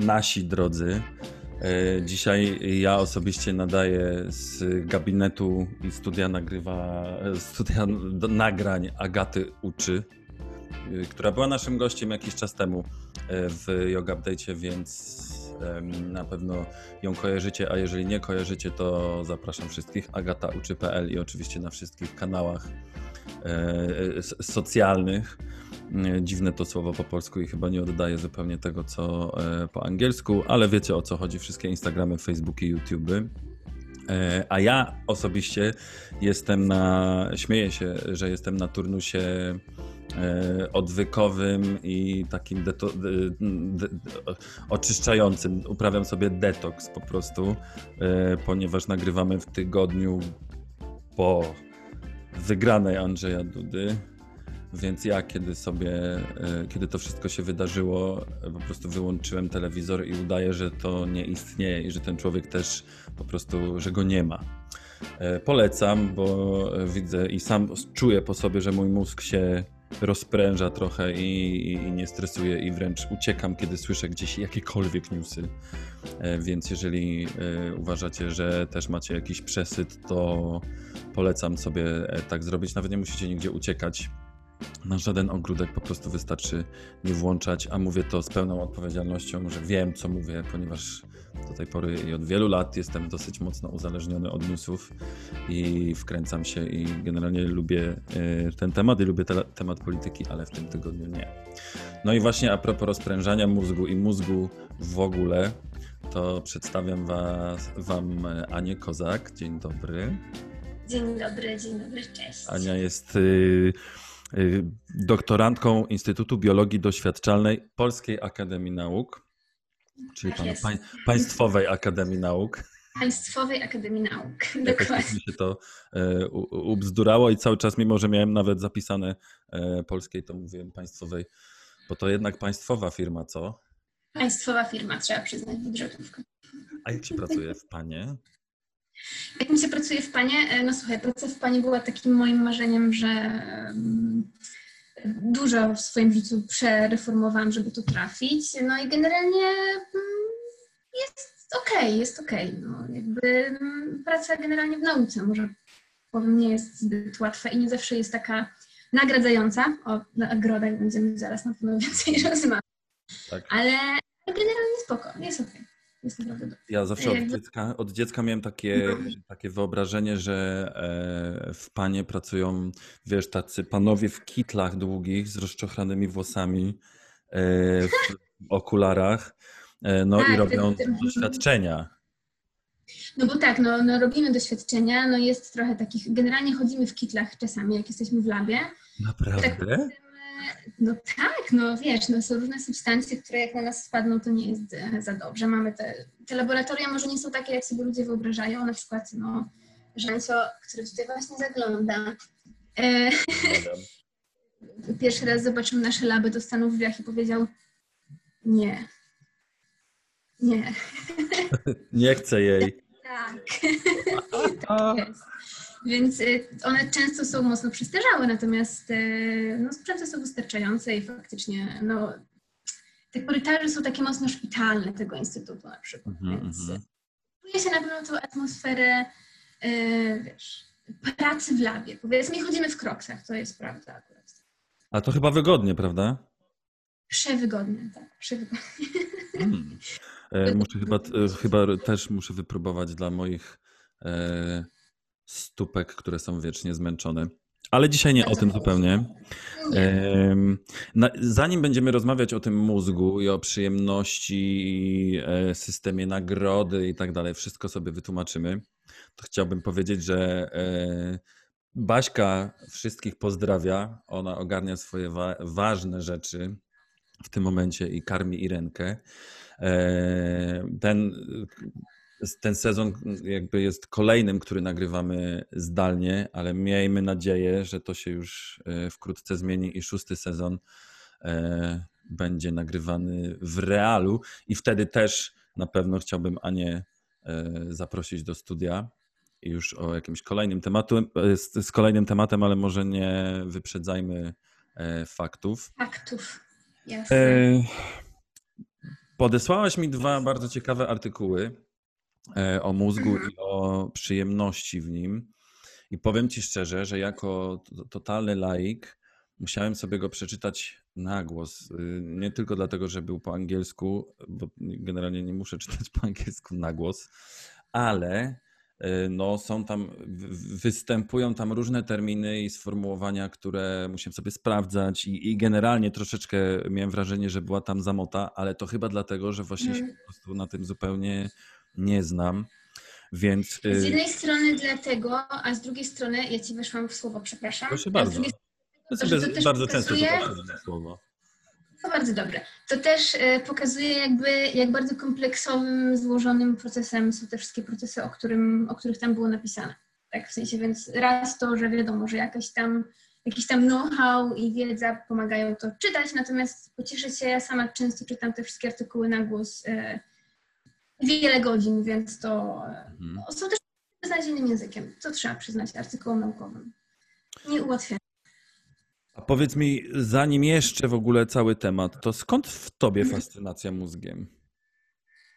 nasi drodzy. E, Dzisiaj ja osobiście nadaję z gabinetu i studia nagrywa, e, studia nagrań Agaty Uczy, e, która była naszym gościem jakiś czas temu w Yoga Update, więc na pewno ją kojarzycie, a jeżeli nie kojarzycie, to zapraszam wszystkich agatauczy.pl i oczywiście na wszystkich kanałach socjalnych. Nie, Dziwne to słowo po polsku i chyba nie oddaje zupełnie tego, co e, po angielsku, ale wiecie o co chodzi. Wszystkie Instagramy, Facebooki, YouTube'y. E, A ja osobiście jestem na. Śmieję się, że jestem na turnusie e, odwykowym i takim deto, de, de, oczyszczającym. Uprawiam sobie detoks po prostu, e, ponieważ nagrywamy w tygodniu po wygranej Andrzeja Dudy. Więc ja, kiedy sobie, e, kiedy to wszystko się wydarzyło, po prostu wyłączyłem telewizor i udaję, że to nie istnieje i że ten człowiek też po prostu, że go nie ma. E, Polecam, bo widzę i sam czuję po sobie, że mój mózg się rozpręża trochę i, i, i nie stresuje i wręcz uciekam, kiedy słyszę gdzieś jakiekolwiek newsy. E, Więc jeżeli uważacie, że też macie jakiś przesyt, to polecam sobie tak zrobić. Nawet nie musicie nigdzie uciekać na żaden ogródek, po prostu wystarczy nie włączać, a mówię to z pełną odpowiedzialnością, że wiem, co mówię, ponieważ do tej pory i od wielu lat jestem dosyć mocno uzależniony od newsów i wkręcam się i generalnie lubię e, ten temat i lubię te, temat polityki, ale w tym tygodniu nie. No i właśnie a propos rozprężania mózgu i mózgu w ogóle, to przedstawiam was, Wam e, Anię Kozak. Dzień dobry. Dzień dobry, dzień dobry, cześć. Ania jest y, y, doktorantką Instytutu Biologii Doświadczalnej Polskiej Akademii Nauk, czyli Tak pana, Państwowej Akademii Nauk. Państwowej Akademii Nauk. Jakoś Dokładnie. tak mi się to e, u- ubzdurało i cały czas, mimo że miałem nawet zapisane e, polskiej, to mówiłem państwowej, bo to jednak państwowa firma, co? Państwowa firma, trzeba przyznać, budżetówka. A jak się pracuje w Panie? Jak mi się pracuje w Panie? E, No słuchaj, praca w Panie była takim moim marzeniem, że mm, dużo w swoim życiu przereformowałam, żeby tu trafić. No i generalnie mm, jest okej, jest okej. No, jakby mm, praca generalnie w nauce może powiem nie jest zbyt łatwa i nie zawsze jest taka nagradzająca. O nagrodach będziemy zaraz na pewno więcej rozmawiać. Tak. Ale generalnie spoko, jest okej. Jest naprawdę dobrze. Ja zawsze od Jakby- dziecka, od dziecka miałem takie, takie wyobrażenie, że e, w panie pracują, wiesz, tacy panowie w kitlach długich z rozczochranymi włosami, e, w okularach, e, no i Tak, robią ty- ty- doświadczenia. No bo tak, no, no robimy doświadczenia, no jest trochę takich, generalnie chodzimy w kitlach czasami, jak jesteśmy w labie. Naprawdę? No tak, no wiesz, no są różne substancje, które jak na nas spadną, to nie jest e, za dobrze. Mamy te, te laboratoria może nie są takie, jak sobie ludzie wyobrażają, na przykład no Żancio, który tutaj właśnie zagląda, e, pierwszy raz zobaczył nasze laby, to stanął w drzwiach i powiedział nie, nie, Nie chcę jej. tak. tak jest. Więc y, one często są mocno przestarzałe, natomiast y, no, sprzęty są wystarczające i faktycznie no, te korytarze są takie mocno szpitalne tego instytutu na przykład, Mhm, więc mhm. czuję się na pewno tą atmosferę, y, wiesz, pracy w labie. Powiedzmy, chodzimy w kroksach, to jest prawda akurat. A to chyba wygodnie, prawda? Przewygodnie, tak, przewygodnie. Hmm. E, muszę chyba, e, chyba też muszę wypróbować dla moich e, stópek, które są wiecznie zmęczone. Ale dzisiaj nie o tym zupełnie. Zanim będziemy rozmawiać o tym mózgu i o przyjemności, e, systemie nagrody i tak dalej, wszystko sobie wytłumaczymy, to chciałbym powiedzieć, że e, Baśka wszystkich pozdrawia. Ona ogarnia swoje wa- ważne rzeczy w tym momencie i karmi Irenkę. E, ten, ten sezon jakby jest kolejnym, który nagrywamy zdalnie, ale miejmy nadzieję, że to się już e, wkrótce zmieni i szósty sezon e, będzie nagrywany w realu i wtedy też na pewno chciałbym Anię zaprosić do studia i już o jakimś kolejnym tematu, z, z kolejnym tematem, ale może nie wyprzedzajmy faktów. Faktów, jasne. E, Podesłałaś mi dwa bardzo ciekawe artykuły e, o mózgu i o przyjemności w nim. I powiem ci szczerze, że jako totalny laik musiałem sobie go przeczytać na głos. Y, nie tylko dlatego, że był po angielsku, bo generalnie nie muszę czytać po angielsku na głos, ale Y, no są tam, występują tam różne terminy i sformułowania, które musiałem sobie sprawdzać i, i, generalnie troszeczkę miałem wrażenie, że była tam zamota, ale to chyba dlatego, że właśnie się mm. po prostu na tym zupełnie nie znam. Więc... Y, z jednej strony dlatego, a z drugiej strony, ja ci weszłam w słowo, przepraszam. Proszę bardzo. Ja sobie bardzo często pokazuje... słowo. To bardzo dobre. To też e, pokazuje jakby, jak bardzo kompleksowym, złożonym procesem są te wszystkie procesy, o, którym, o których tam było napisane. Tak, w sensie, więc raz to, że wiadomo, że jakaś tam, jakiś tam know-how i wiedza pomagają to czytać, natomiast pocieszę się, ja sama często czytam te wszystkie artykuły na głos e, wiele godzin, więc to hmm. no, są też beznadziejnym językiem, co trzeba przyznać artykułom naukowym. Nie ułatwia. A powiedz mi, zanim jeszcze w ogóle cały temat, to skąd w tobie fascynacja mózgiem?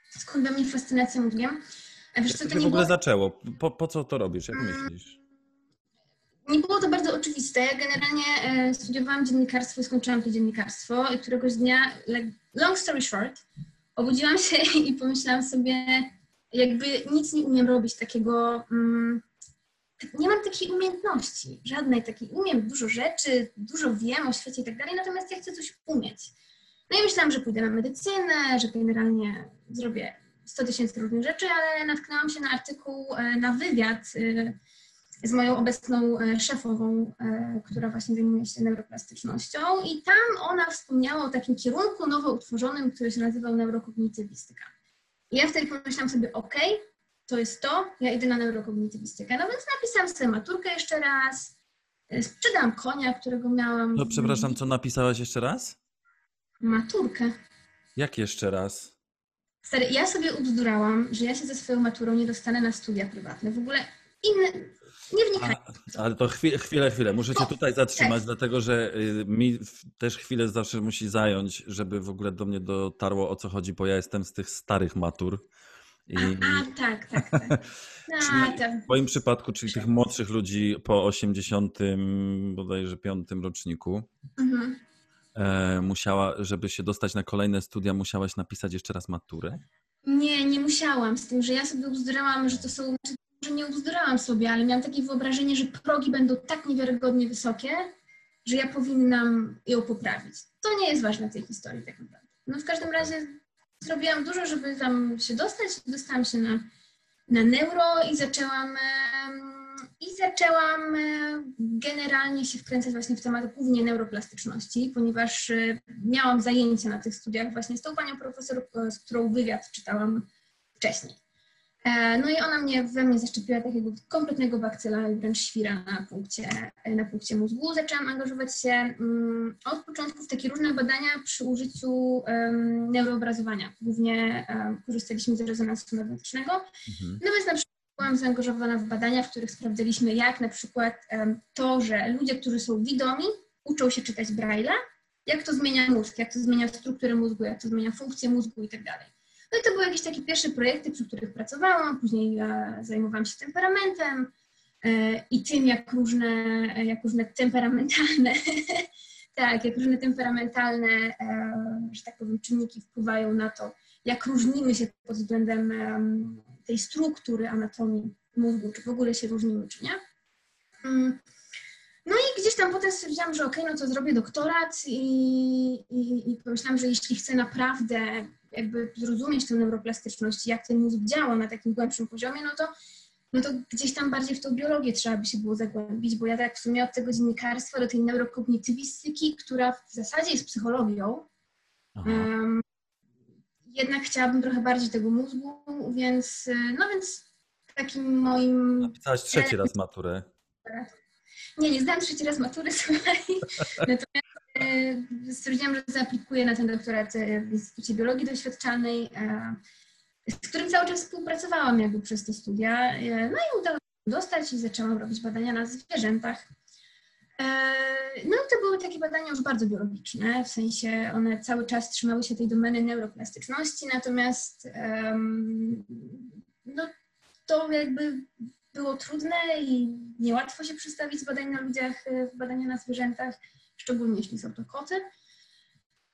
Skąd we mnie fascynacja mózgiem? A wiesz, co to, to nie w ogóle było... zaczęło? Po, po co to robisz? Jak mm. myślisz? Nie było to bardzo oczywiste. Ja generalnie e, studiowałam dziennikarstwo i skończyłam to dziennikarstwo i któregoś dnia, like, long story short, obudziłam się i pomyślałam sobie, jakby nic nie umiem robić takiego... Mm, nie mam takiej umiejętności, żadnej takiej. Umiem dużo rzeczy, dużo wiem o świecie i tak dalej, natomiast ja chcę coś umieć. No i myślałam, że pójdę na medycynę, że generalnie zrobię 100 tysięcy różnych rzeczy, ale natknęłam się na artykuł, e, na wywiad e, z moją obecną e, szefową, która właśnie zajmuje się neuroplastycznością i tam ona wspomniała o takim kierunku nowo utworzonym, który się nazywał neurokognitywistyka. I ja wtedy pomyślałam sobie, ok, to jest to, ja idę na neurokognitywistykę. No więc napisałam sobie maturkę jeszcze raz, e, sprzedałam konia, którego miałam. No przepraszam, co napisałaś jeszcze raz? Maturkę. Jak jeszcze raz? Stary, ja sobie ubzdurałam, że ja się ze swoją maturą nie dostanę na studia prywatne. W ogóle inne, nie wnikaj. Ale to chwilę, chwilę, chwilę. Muszę cię tutaj zatrzymać, tak. dlatego że y, mi też chwilę zawsze musi zająć, żeby w ogóle do mnie dotarło o co chodzi, bo ja jestem z tych starych matur. I, a, tak, tak, tak. Tak. W moim przypadku, czyli tych młodszych ludzi po 80 bodajże piątym roczniku, mhm. e, musiała, żeby się dostać na kolejne studia, musiałaś napisać jeszcze raz maturę? Nie, nie musiałam, z tym, że ja sobie ubzdurałam, że to są, że nie ubzdurałam sobie, ale miałam takie wyobrażenie, że progi będą tak niewiarygodnie wysokie, że ja powinnam ją poprawić. To nie jest ważne w tej historii tak naprawdę. No w każdym razie zrobiłam dużo, żeby tam się dostać. Dostałam się na, na neuro i zaczęłam i zaczęłam generalnie się wkręcać właśnie w temat głównie neuroplastyczności, ponieważ e, miałam zajęcia na tych studiach właśnie z tą panią profesor, e, z którą wywiad czytałam wcześniej. E, no i ona mnie, we mnie zaszczepiła takiego kompletnego bakcyla i wręcz świra na punkcie, na punkcie mózgu. Zaczęłam angażować się um, od początku w takie różne badania przy użyciu um, neuroobrazowania. Głównie um, korzystaliśmy z rezonansu magnetycznego. Mhm. No więc na przykład byłam zaangażowana w badania, w których sprawdzaliśmy, jak na przykład to, że ludzie, którzy są widomi, uczą się czytać Braille'a, jak to zmienia mózg, jak to zmienia strukturę mózgu, jak to zmienia funkcję mózgu i tak dalej. No i to były jakieś takie pierwsze projekty, przy których pracowałam, później zajmowałam się temperamentem e, i tym, jak różne, jak różne temperamentalne, tak, jak różne temperamentalne, e, że tak powiem, czynniki wpływają na to, jak różnimy się pod względem tej struktury anatomii mózgu, czy w ogóle się różnimy, czy nie. Mm. No i gdzieś tam potem stwierdziłam, że okej, okay, no to zrobię doktorat i, i, i pomyślałam, że jeśli chcę naprawdę jakby zrozumieć tę neuroplastyczność, jak ten mózg działa na takim głębszym poziomie, no to, no to gdzieś tam bardziej w tą biologię trzeba by się było zagłębić, bo ja tak w sumie od tego dziennikarstwa do tej neurokognitywistyki, która w zasadzie jest psychologią. Em, jednak chciałabym trochę bardziej tego mózgu, więc e, no więc takim moim... Napisałaś trzeci raz maturę. Nie, nie zdałam trzeci raz matury, słuchaj. Natomiast stwierdziłam, że zaaplikuję na ten doktorat e, w Instytucie Biologii Doświadczalnej, e, z którym cały czas współpracowałam jakby przez te studia. No i udało się dostać i zaczęłam robić badania na zwierzętach. No to były takie badania już bardzo biologiczne, w sensie one cały czas trzymały się tej domeny neuroplastyczności, natomiast no, to jakby było trudne i niełatwo się przestawić z badań na ludziach w badania na zwierzętach, szczególnie jeśli są to koty.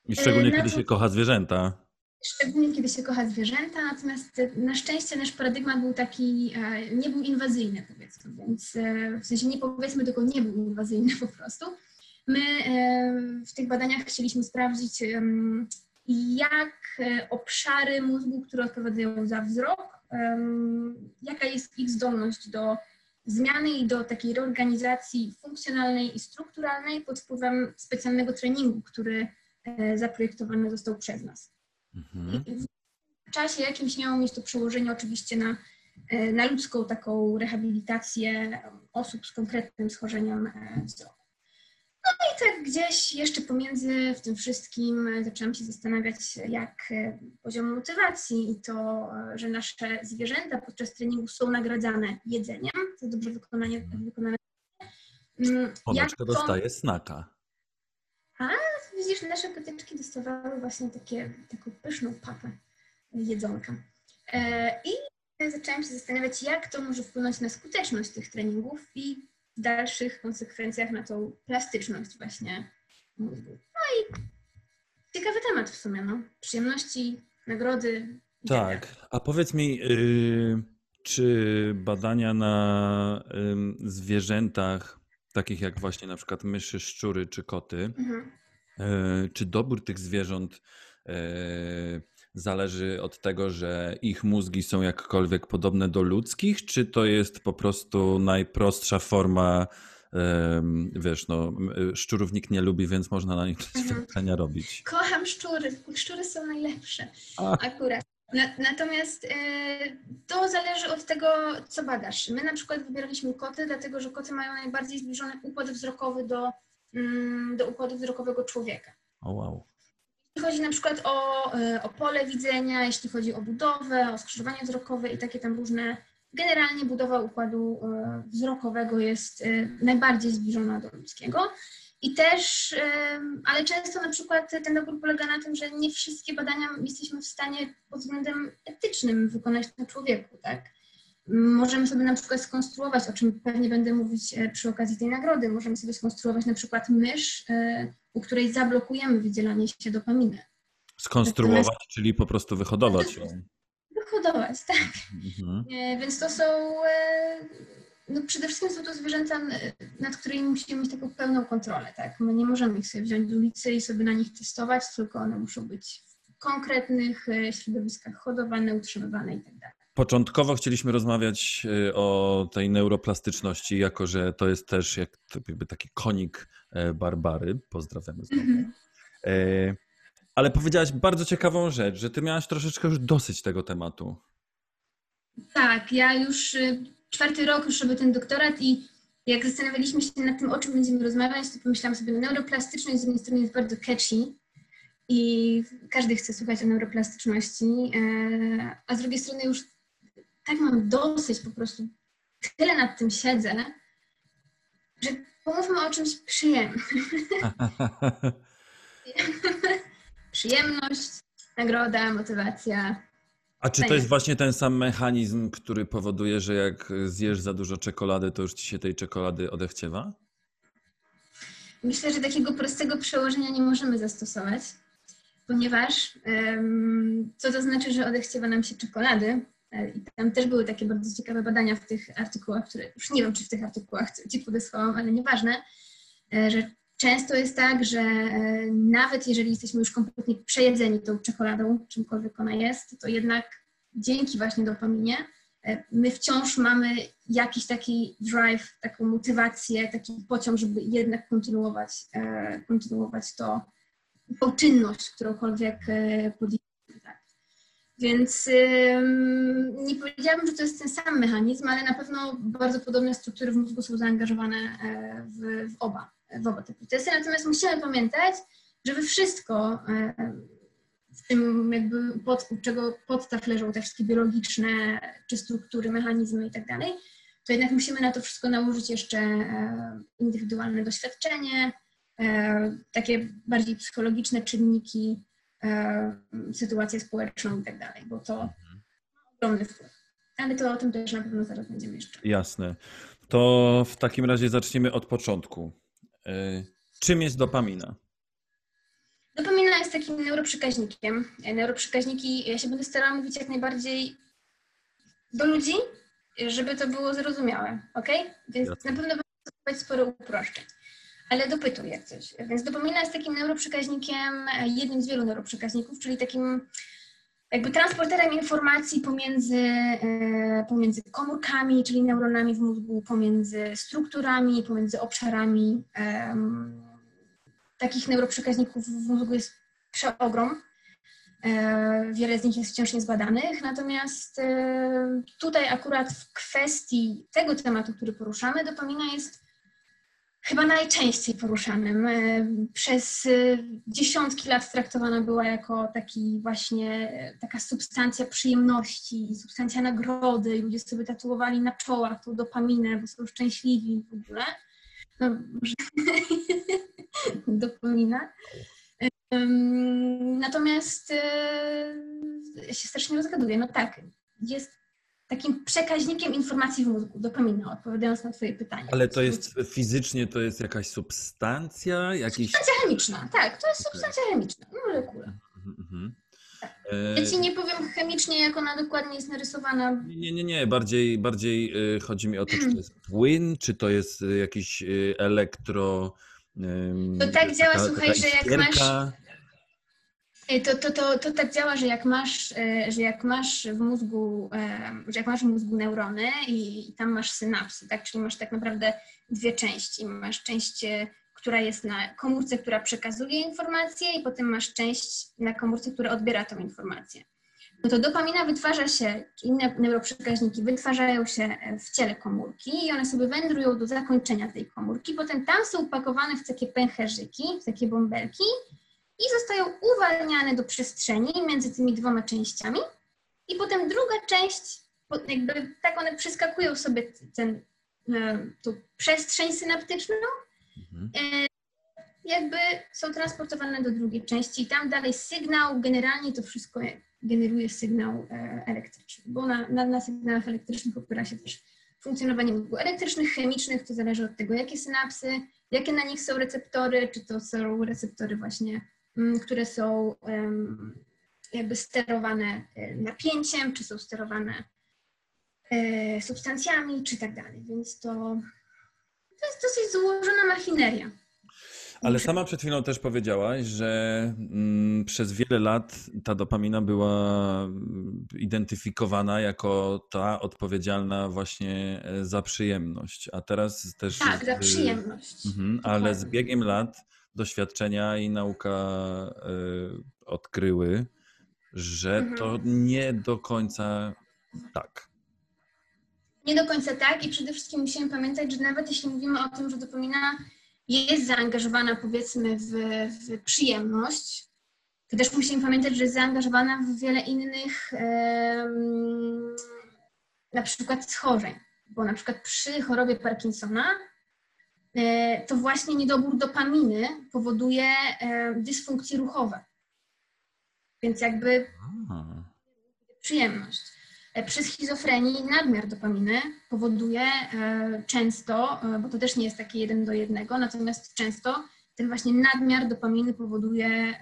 I szczególnie E, kiedy się kocha zwierzęta. Szczególnie kiedy się kocha zwierzęta, natomiast e, na szczęście nasz paradygmat był taki, e, nie był inwazyjny powiedzmy, więc w sensie nie powiedzmy, tylko nie był inwazyjny po prostu. My w tych badaniach chcieliśmy sprawdzić, jak obszary mózgu, które odpowiadają za wzrok, jaka jest ich zdolność do zmiany i do takiej reorganizacji funkcjonalnej i strukturalnej pod wpływem specjalnego treningu, który e, zaprojektowany został przez nas. Mhm. W czasie jakimś miało mieć to przełożenie oczywiście na, e, na ludzką taką rehabilitację osób z konkretnym schorzeniem e, wzroku. No i tak gdzieś jeszcze pomiędzy w tym wszystkim zaczęłam się zastanawiać, jak e, poziom motywacji i to, e, że nasze zwierzęta podczas treningu są nagradzane jedzeniem, to dobrze wykonanie, wykonane. Mm, jak Słoneczko to- dostaje snaka. Widzisz, nasze koteczki dostawały właśnie takie, taką pyszną papę jedzonka. E, I zaczęłam się zastanawiać, jak to może wpłynąć na skuteczność tych treningów i w dalszych konsekwencjach na tą plastyczność właśnie mózgu. No i ciekawy temat w sumie, no. Przyjemności, nagrody. Tak. A powiedz mi, yy, czy badania na ym, zwierzętach, takich jak właśnie na przykład myszy, szczury czy koty, Mhm. yy, czy dobór tych zwierząt yy, zależy od tego, że ich mózgi są jakkolwiek podobne do ludzkich, czy to jest po prostu najprostsza forma, wiesz, no, m- szczurów nikt nie lubi, więc można na nich doświadczenia robić. Kocham szczury. Szczury są najlepsze. A. Akurat. Na, natomiast e, to zależy od tego, co badasz. My na przykład wybieraliśmy koty, dlatego że koty mają najbardziej zbliżony układ wzrokowy do, mm, do układu wzrokowego człowieka. O wow. Jeśli chodzi na przykład o, e, o pole widzenia, jeśli chodzi o budowę, o skrzyżowanie wzrokowe i takie tam różne. Generalnie budowa układu e, wzrokowego jest e, najbardziej zbliżona do ludzkiego. I też, ale często na przykład ten dobór polega na tym, że nie wszystkie badania jesteśmy w stanie pod względem etycznym wykonać na człowieku, tak? Możemy sobie na przykład skonstruować, o czym pewnie będę mówić e, przy okazji tej nagrody, możemy sobie skonstruować na przykład mysz, e, u której zablokujemy wydzielanie się dopaminy. Skonstruować, czyli po prostu wyhodować ją. Wyhodować, tak. Mhm. E, Więc to są, no przede wszystkim są to zwierzęta, nad którymi musimy mieć taką pełną kontrolę, tak? My nie możemy ich sobie wziąć z ulicy i sobie na nich testować, tylko one muszą być w konkretnych środowiskach hodowane, utrzymywane i tak. Początkowo chcieliśmy rozmawiać y, o tej neuroplastyczności, jako że to jest też jak taki konik e, Barbary. Pozdrawiamy znowu. Mhm. E, Ale powiedziałaś bardzo ciekawą rzecz, że ty miałaś troszeczkę już dosyć tego tematu. Tak, ja już y, czwarty rok już robię ten doktorat i jak zastanawialiśmy się nad tym, o czym będziemy rozmawiać, to pomyślałam sobie, no neuroplastyczność z jednej strony jest bardzo catchy i każdy chce słuchać o neuroplastyczności, e, a z drugiej strony już tak mam dosyć, po prostu tyle nad tym siedzę, że pomówmy o czymś przyjemnym. Przyjemność, nagroda, motywacja. A czy to jest właśnie ten sam mechanizm, który powoduje, że jak zjesz za dużo czekolady, to już ci się tej czekolady odechciewa? Myślę, że takiego prostego przełożenia nie możemy zastosować, ponieważ em, co to znaczy, że odechciewa nam się czekolady? E, I tam też były takie bardzo ciekawe badania w tych artykułach, które już nie wiem, czy w tych artykułach ci podesłałam, ale nieważne, e, że często jest tak, że e, nawet jeżeli jesteśmy już kompletnie przejedzeni tą czekoladą, czymkolwiek ona jest, to jednak dzięki właśnie dopaminie my wciąż mamy jakiś taki drive, taką motywację, taki pociąg, żeby jednak kontynuować, kontynuować to, tą czynność, którąkolwiek podjęliśmy. Więc ym, nie powiedziałabym, że to jest ten sam mechanizm, ale na pewno bardzo podobne struktury w mózgu są zaangażowane e, w, w, oba, w oba te procesy. Natomiast musimy pamiętać, że we wszystko, e, w tym jakby pod, czego podstaw leżą te wszystkie biologiczne, czy struktury, mechanizmy i tak dalej, to jednak musimy na to wszystko nałożyć jeszcze e, indywidualne doświadczenie, takie bardziej psychologiczne czynniki, sytuację społeczną i tak dalej, bo to ma ogromny wpływ. Ale to o tym też na pewno zaraz będziemy jeszcze. Jasne. To w takim razie zaczniemy od początku. Czym jest dopamina? Dopamina jest takim neuroprzekaźnikiem. Neuroprzekaźniki, ja się będę starała mówić jak najbardziej do ludzi, żeby to było zrozumiałe, ok? Więc Jasne. na pewno będę sporo uproszczeń. Ale dopytuję jak coś. Więc dopamina jest takim neuroprzekaźnikiem, jednym z wielu neuroprzekaźników, czyli takim jakby transporterem informacji pomiędzy, e, pomiędzy komórkami, czyli neuronami w mózgu, pomiędzy strukturami, pomiędzy obszarami. Takich neuroprzekaźników w mózgu jest przeogrom. E, wiele z nich jest wciąż niezbadanych, natomiast e, tutaj akurat w kwestii tego tematu, który poruszamy, dopamina jest chyba najczęściej poruszanym. E, przez dziesiątki lat traktowana była jako taki właśnie taka substancja przyjemności, substancja nagrody. Ludzie sobie tatuowali na czołach tą dopaminę, bo są szczęśliwi w ogóle. No, dopamina. Natomiast się strasznie rozgaduję. No tak, jest takim przekaźnikiem informacji w mózgu, dopamina, odpowiadając na Twoje pytanie. Ale to jest fizycznie, to jest jakaś substancja? Jakiś... Substancja chemiczna, tak, to jest substancja chemiczna, molekula. Mhm. Tak. Ja Ci nie powiem chemicznie, jak ona dokładnie jest narysowana. Nie, nie, nie, bardziej, bardziej y, chodzi mi o to, czy to jest płyn, czy to jest y, jakiś y, elektro... To tak działa, taka, słuchaj, taka że jak masz to, to, to, to tak działa, że jak masz, e, że jak masz w mózgu, e, że jak masz w mózgu neurony i tam masz synapsy, tak? Czyli masz tak naprawdę dwie części. Masz część, e, która jest na komórce, która przekazuje informację i potem masz część na komórce, która odbiera tą informację. No to dopamina wytwarza się, inne neuroprzekaźniki wytwarzają się w ciele komórki i one sobie wędrują do zakończenia tej komórki. Potem tam są upakowane w takie pęcherzyki, w takie bąbelki i zostają uwalniane do przestrzeni między tymi dwoma częściami. I potem druga część, jakby tak one przeskakują sobie ten, e, tą przestrzeń synaptyczną, mhm. E, jakby są transportowane do drugiej części i tam dalej sygnał, generalnie to wszystko generuje sygnał e, elektryczny, bo na, na, na sygnałach elektrycznych opiera się też funkcjonowanie mózgu elektrycznych, chemicznych, to zależy od tego, jakie synapsy, jakie na nich są receptory, czy to są receptory właśnie które są jakby sterowane e, napięciem, czy są sterowane e, substancjami, czy tak dalej. Więc to, to jest dosyć złożona machineria. Ale sama przed chwilą też powiedziałaś, że mm, przez wiele lat ta dopamina była mm, identyfikowana jako ta odpowiedzialna właśnie e, za przyjemność, a teraz też. Tak, za przyjemność. Mhm, ale z biegiem lat doświadczenia i nauka y, odkryły, że mhm. to nie do końca tak. Nie do końca tak i przede wszystkim musimy pamiętać, że nawet jeśli mówimy o tym, że dopamina jest zaangażowana powiedzmy w, w przyjemność, to też musimy pamiętać, że jest zaangażowana w wiele innych um, na przykład schorzeń, bo na przykład przy chorobie Parkinsona to właśnie niedobór dopaminy powoduje e, dysfunkcje ruchowe. Więc jakby przyjemność. E, przy schizofrenii nadmiar dopaminy powoduje często, bo to też nie jest takie jeden do jednego, natomiast często ten właśnie nadmiar dopaminy powoduje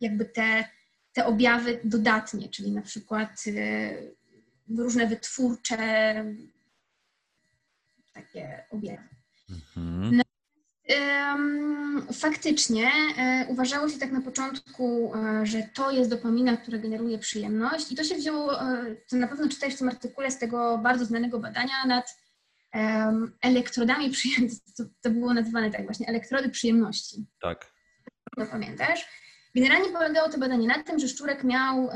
jakby te, te objawy dodatnie, czyli na przykład różne wytwórcze takie objawy. Mhm. No, faktycznie e, uważało się tak na początku, e, że to jest dopamina, która generuje przyjemność i to się wzięło, e, to na pewno czytałeś w tym artykule z tego bardzo znanego badania nad elektrodami przyjemności, to, to było nazywane tak właśnie, elektrody przyjemności. Tak. no pamiętasz. Generalnie polegało to badanie na tym, że szczurek miał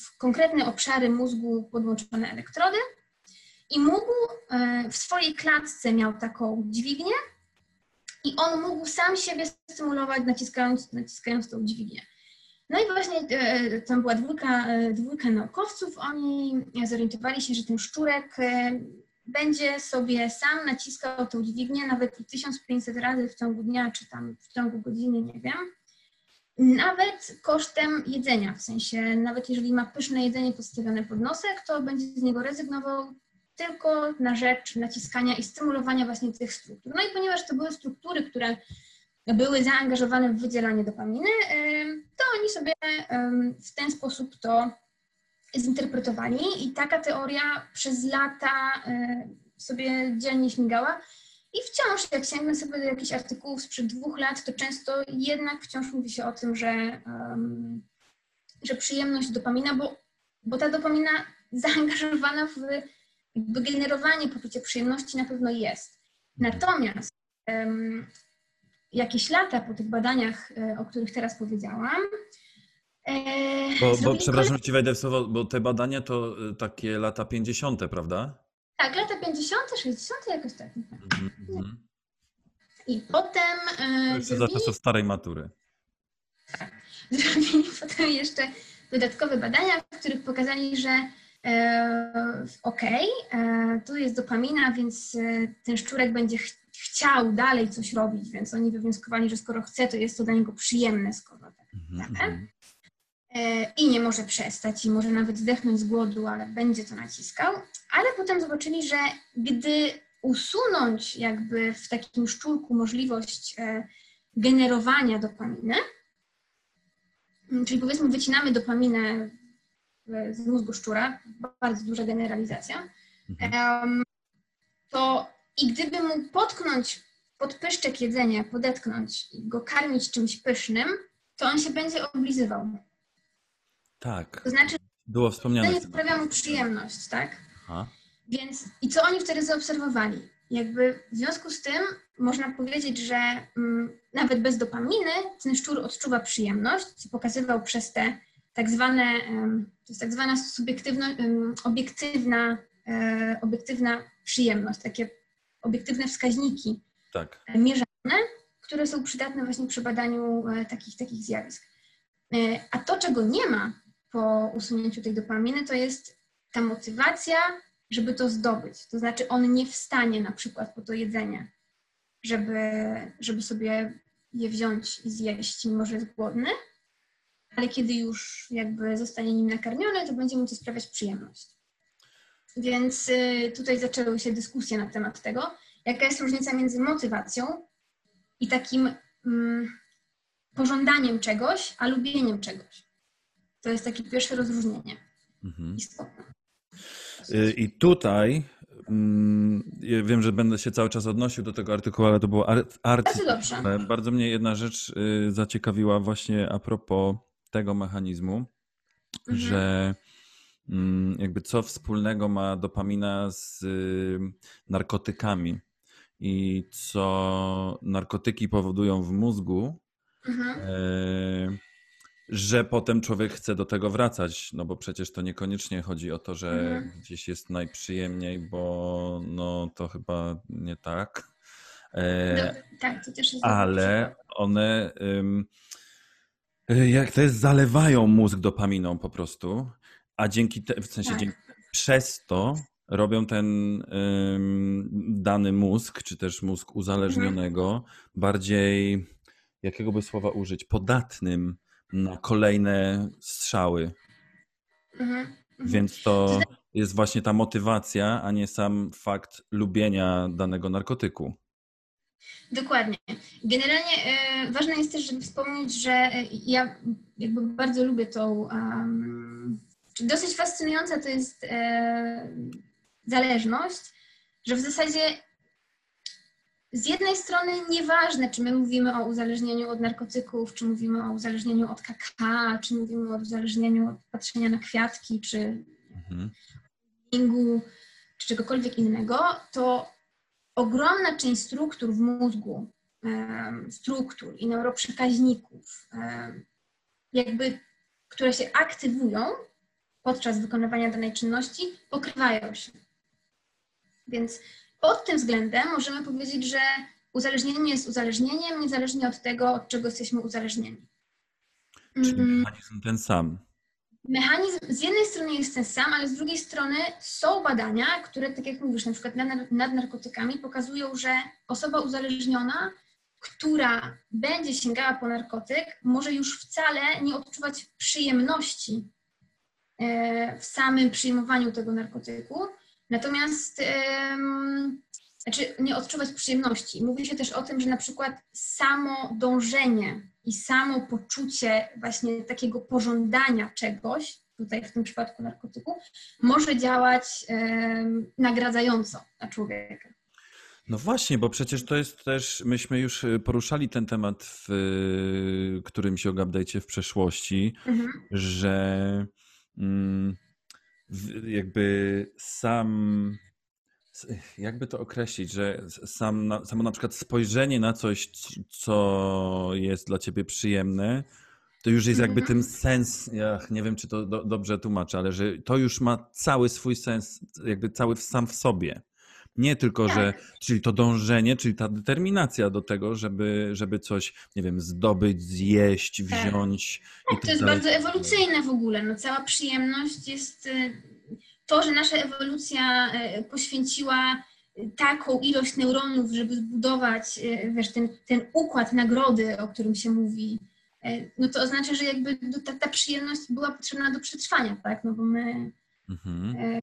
w konkretne obszary mózgu podłączone elektrody i mógł e, w swojej klatce miał taką dźwignię i on mógł sam siebie stymulować naciskając, naciskając tą dźwignię. No i właśnie e, tam była dwójka, e, dwójka naukowców, oni zorientowali się, że ten szczurek będzie sobie sam naciskał tą dźwignię nawet 1500 razy w ciągu dnia, czy tam w ciągu godziny, nie wiem. Nawet kosztem jedzenia, w sensie nawet jeżeli ma pyszne jedzenie postawione pod nosek, to będzie z niego rezygnował tylko na rzecz naciskania i stymulowania właśnie tych struktur. No i ponieważ to były struktury, które były zaangażowane w wydzielanie dopaminy, to oni sobie w ten sposób to zinterpretowali i taka teoria przez lata sobie dzielnie śmigała. I wciąż, jak sięgnę sobie do jakichś artykułów sprzed dwóch lat, to często jednak wciąż mówi się o tym, że, um, że przyjemność dopamina, bo, bo ta dopamina zaangażowana w jakby generowanie poczucia przyjemności na pewno jest. Natomiast um, jakieś lata po tych badaniach, e, o których teraz powiedziałam, e, bo, bo przepraszam, ci wejdę w słowo, bo te badania to e, takie lata 50., prawda? Tak, lata 50., 60., jakoś tak. Mm -hmm. I potem. E, zrobili... za czasów starej matury. Tak. Zrobili potem jeszcze dodatkowe badania, w których pokazali, że e, okej, okay, e, tu jest dopamina, więc e, ten szczurek będzie ch chciał dalej coś robić, więc oni wywnioskowali, że skoro chce, to jest to dla niego przyjemne, skoro tak. Mm -hmm. I nie może przestać, i może nawet zdechnąć z głodu, ale będzie to naciskał. Ale potem zobaczyli, że gdy usunąć jakby w takim szczurku możliwość e, generowania dopaminy, czyli powiedzmy wycinamy dopaminę z mózgu szczura, bardzo duża generalizacja, mhm. to i gdyby mu potknąć pod pyszczek jedzenia, podetknąć i go karmić czymś pysznym, to on się będzie oblizywał. Tak. To znaczy, było wspomniane. To sprawia mu przyjemność, tak? Aha. Więc i co oni wtedy zaobserwowali? Jakby w związku z tym można powiedzieć, że mm, nawet bez dopaminy ten szczur odczuwa przyjemność, co pokazywał przez te tak zwane, to jest tak zwana subiektywna, obiektywna, e, obiektywna przyjemność, takie obiektywne wskaźniki tak. mierzone, które są przydatne właśnie przy badaniu e, takich, takich zjawisk. E, a to, czego nie ma po usunięciu tej dopaminy, to jest ta motywacja, żeby to zdobyć. To znaczy, on nie wstanie na przykład po to jedzenie, żeby, żeby sobie je wziąć i zjeść, mimo że jest głodny, ale kiedy już jakby zostanie nim nakarmiony, to będzie mu to sprawiać przyjemność. Więc y, tutaj zaczęły się dyskusje na temat tego, jaka jest różnica między motywacją i takim mm, pożądaniem czegoś, a lubieniem czegoś. To jest takie pierwsze rozróżnienie. Mhm. Istotne. Y, I tutaj mm, ja wiem, że będę się cały czas odnosił do tego artykułu, ale to było art. Bardzo mnie jedna rzecz y, zaciekawiła właśnie a propos tego mechanizmu, mhm. że mm, jakby co wspólnego ma dopamina z y, narkotykami i co narkotyki powodują w mózgu, mhm. E, że potem człowiek chce do tego wracać, no bo przecież to niekoniecznie chodzi o to, że mhm. gdzieś jest najprzyjemniej, bo no to chyba nie tak. E, no, tak, to też jest ale one jak to jest, zalewają mózg dopaminą po prostu, a dzięki te, w sensie tak. dzięki, przez to robią ten ym, dany mózg, czy też mózg uzależnionego mhm. bardziej, jakiego by słowa użyć, podatnym na kolejne strzały. Mhm, mhm. Więc to jest właśnie ta motywacja, a nie sam fakt lubienia danego narkotyku. Dokładnie. Generalnie e, ważne jest też, żeby wspomnieć, że e, ja jakby bardzo lubię tą, um, dosyć fascynująca to jest e, zależność, że w zasadzie z jednej strony nieważne, czy my mówimy o uzależnieniu od narkotyków, czy mówimy o uzależnieniu od kakao, czy mówimy o uzależnieniu od patrzenia na kwiatki, czy mhm. czy czegokolwiek innego, to ogromna część struktur w mózgu, struktur i neuroprzekaźników, jakby, które się aktywują podczas wykonywania danej czynności, pokrywają się. Więc pod tym względem możemy powiedzieć, że uzależnienie jest uzależnieniem, niezależnie od tego, od czego jesteśmy uzależnieni. Czyli mechanizm ten sam. Mechanizm z jednej strony jest ten sam, ale z drugiej strony są badania, które, tak jak mówisz, na przykład nad, nad narkotykami pokazują, że osoba uzależniona, która będzie sięgała po narkotyk, może już wcale nie odczuwać przyjemności e, w samym przyjmowaniu tego narkotyku, natomiast znaczy nie odczuwać przyjemności. Mówi się też o tym, że na przykład samo dążenie i samo poczucie właśnie takiego pożądania czegoś, tutaj w tym przypadku narkotyku, może działać em, nagradzająco na człowieka. No właśnie, bo przecież to jest też, myśmy już y, poruszali ten temat w y, którymś update'cie w przeszłości, Mhm. że mm, jakby sam, jakby to określić, że sam, samo na przykład spojrzenie na coś, co jest dla ciebie przyjemne, to już jest jakby Mhm. tym sens, ja nie wiem, czy to do, dobrze tłumaczę, ale że to już ma cały swój sens, jakby cały w- sam w sobie. Nie tylko, że, czyli to dążenie, czyli ta determinacja do tego, żeby, żeby coś, nie wiem, zdobyć, zjeść, Tak. wziąć. i Tak, to tak jest bardzo ewolucyjne w ogóle. No, cała przyjemność jest y, to, że nasza ewolucja y, poświęciła y, taką ilość neuronów, żeby zbudować y, wiesz, ten, ten układ nagrody, o którym się mówi, no to oznacza, że jakby ta, ta przyjemność była potrzebna do przetrwania, tak? No bo my Mhm.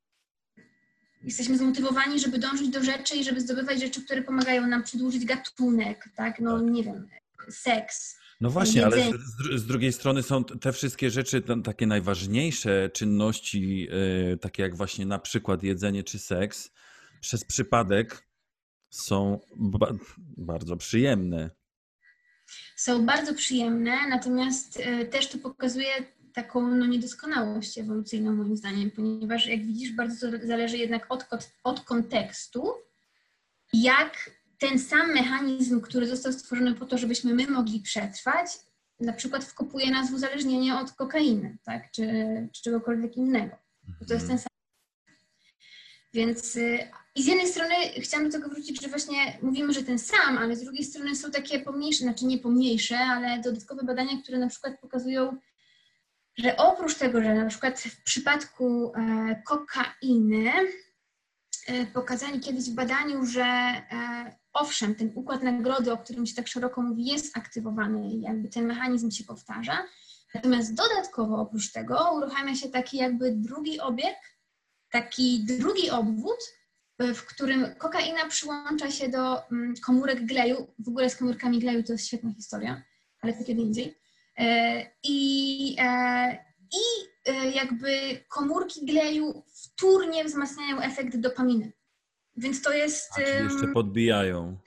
jesteśmy zmotywowani, żeby dążyć do rzeczy i żeby zdobywać rzeczy, które pomagają nam przedłużyć gatunek, tak? No nie wiem, seks. No właśnie, ale z, z, dru- z drugiej strony są te wszystkie rzeczy, takie najważniejsze czynności, e, takie jak właśnie na przykład jedzenie czy seks, przez przypadek są ba bardzo przyjemne. są bardzo przyjemne, natomiast e, też to pokazuje taką no, niedoskonałość ewolucyjną moim zdaniem, ponieważ jak widzisz, bardzo to zależy jednak od, od kontekstu, jak ten sam mechanizm, który został stworzony po to, żebyśmy my mogli przetrwać, na przykład wkopuje nas w uzależnienie od kokainy, tak, czy, czy czegokolwiek innego. To jest ten sam. Więc y, i z jednej strony chciałam do tego wrócić, że właśnie mówimy, że ten sam, ale z drugiej strony są takie pomniejsze, znaczy nie pomniejsze, ale dodatkowe badania, które na przykład pokazują, że oprócz tego, że na przykład w przypadku e, kokainy e, pokazali kiedyś w badaniu, że e, owszem, ten układ nagrody, o którym się tak szeroko mówi, jest aktywowany i jakby ten mechanizm się powtarza. Natomiast dodatkowo oprócz tego uruchamia się taki jakby drugi obieg, taki drugi obwód, w którym kokaina przyłącza się do mm, komórek gleju. W ogóle z komórkami gleju to jest świetna historia, ale to kiedy indziej. E, I, e, i e, jakby komórki gleju wtórnie wzmacniają efekt dopaminy. Więc to jest. A, jeszcze podbijają.